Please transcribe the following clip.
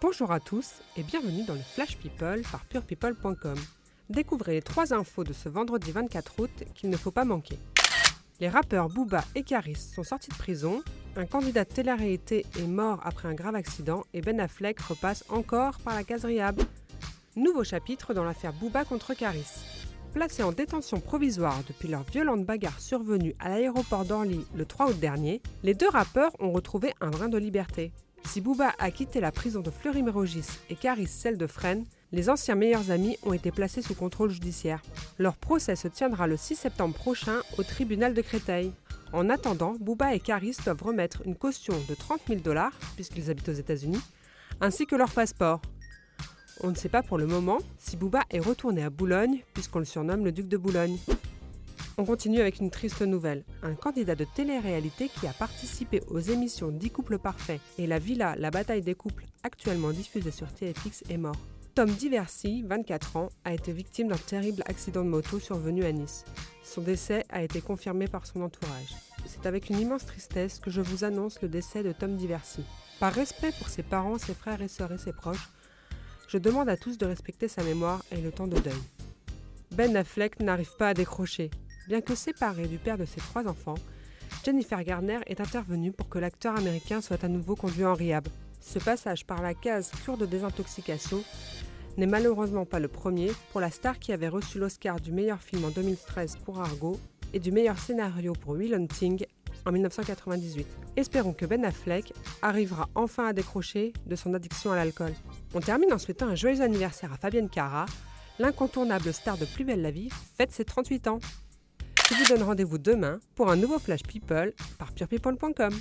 Bonjour à tous et bienvenue dans le Flash People par purepeople.com. Découvrez les trois infos de ce vendredi 24 août qu'il ne faut pas manquer. Les rappeurs Booba et Caris sont sortis de prison, un candidat de télé-réalité est mort après un grave accident et Ben Affleck repasse encore par la case Rihab. Nouveau chapitre dans l'affaire Booba contre Caris. Placés en détention provisoire depuis leur violente bagarre survenue à l'aéroport d'Orly le 3 août dernier, les deux rappeurs ont retrouvé un brin de liberté. Si Booba a quitté la prison de Fleury-Mérogis et Caris celle de Fresnes, les anciens meilleurs amis ont été placés sous contrôle judiciaire. Leur procès se tiendra le 6 septembre prochain au tribunal de Créteil. En attendant, Booba et Caris doivent remettre une caution de 30 000 dollars, puisqu'ils habitent aux États-Unis, ainsi que leur passeport. On ne sait pas pour le moment si Booba est retourné à Boulogne, puisqu'on le surnomme le duc de Boulogne. On continue avec une triste nouvelle. Un candidat de télé-réalité qui a participé aux émissions 10 couples parfaits et La Villa, la bataille des couples, actuellement diffusée sur TFX, est mort. Tom Diversi, 24 ans, a été victime d'un terrible accident de moto survenu à Nice. Son décès a été confirmé par son entourage. C'est avec une immense tristesse que je vous annonce le décès de Tom Diversi. Par respect pour ses parents, ses frères et sœurs et ses proches, je demande à tous de respecter sa mémoire et le temps de deuil. Ben Affleck n'arrive pas à décrocher. Bien que séparé du père de ses trois enfants, Jennifer Garner est intervenue pour que l'acteur américain soit à nouveau conduit en rehab. Ce passage par la case cure de désintoxication n'est malheureusement pas le premier pour la star qui avait reçu l'Oscar du meilleur film en 2013 pour Argo et du meilleur scénario pour Will Hunting en 1998. Espérons que Ben Affleck arrivera enfin à décrocher de son addiction à l'alcool. On termine en souhaitant un joyeux anniversaire à Fabienne Cara, l'incontournable star de Plus belle la vie, fête ses 38 ans. Je vous donne rendez-vous demain pour un nouveau Flash People par purepeople.com.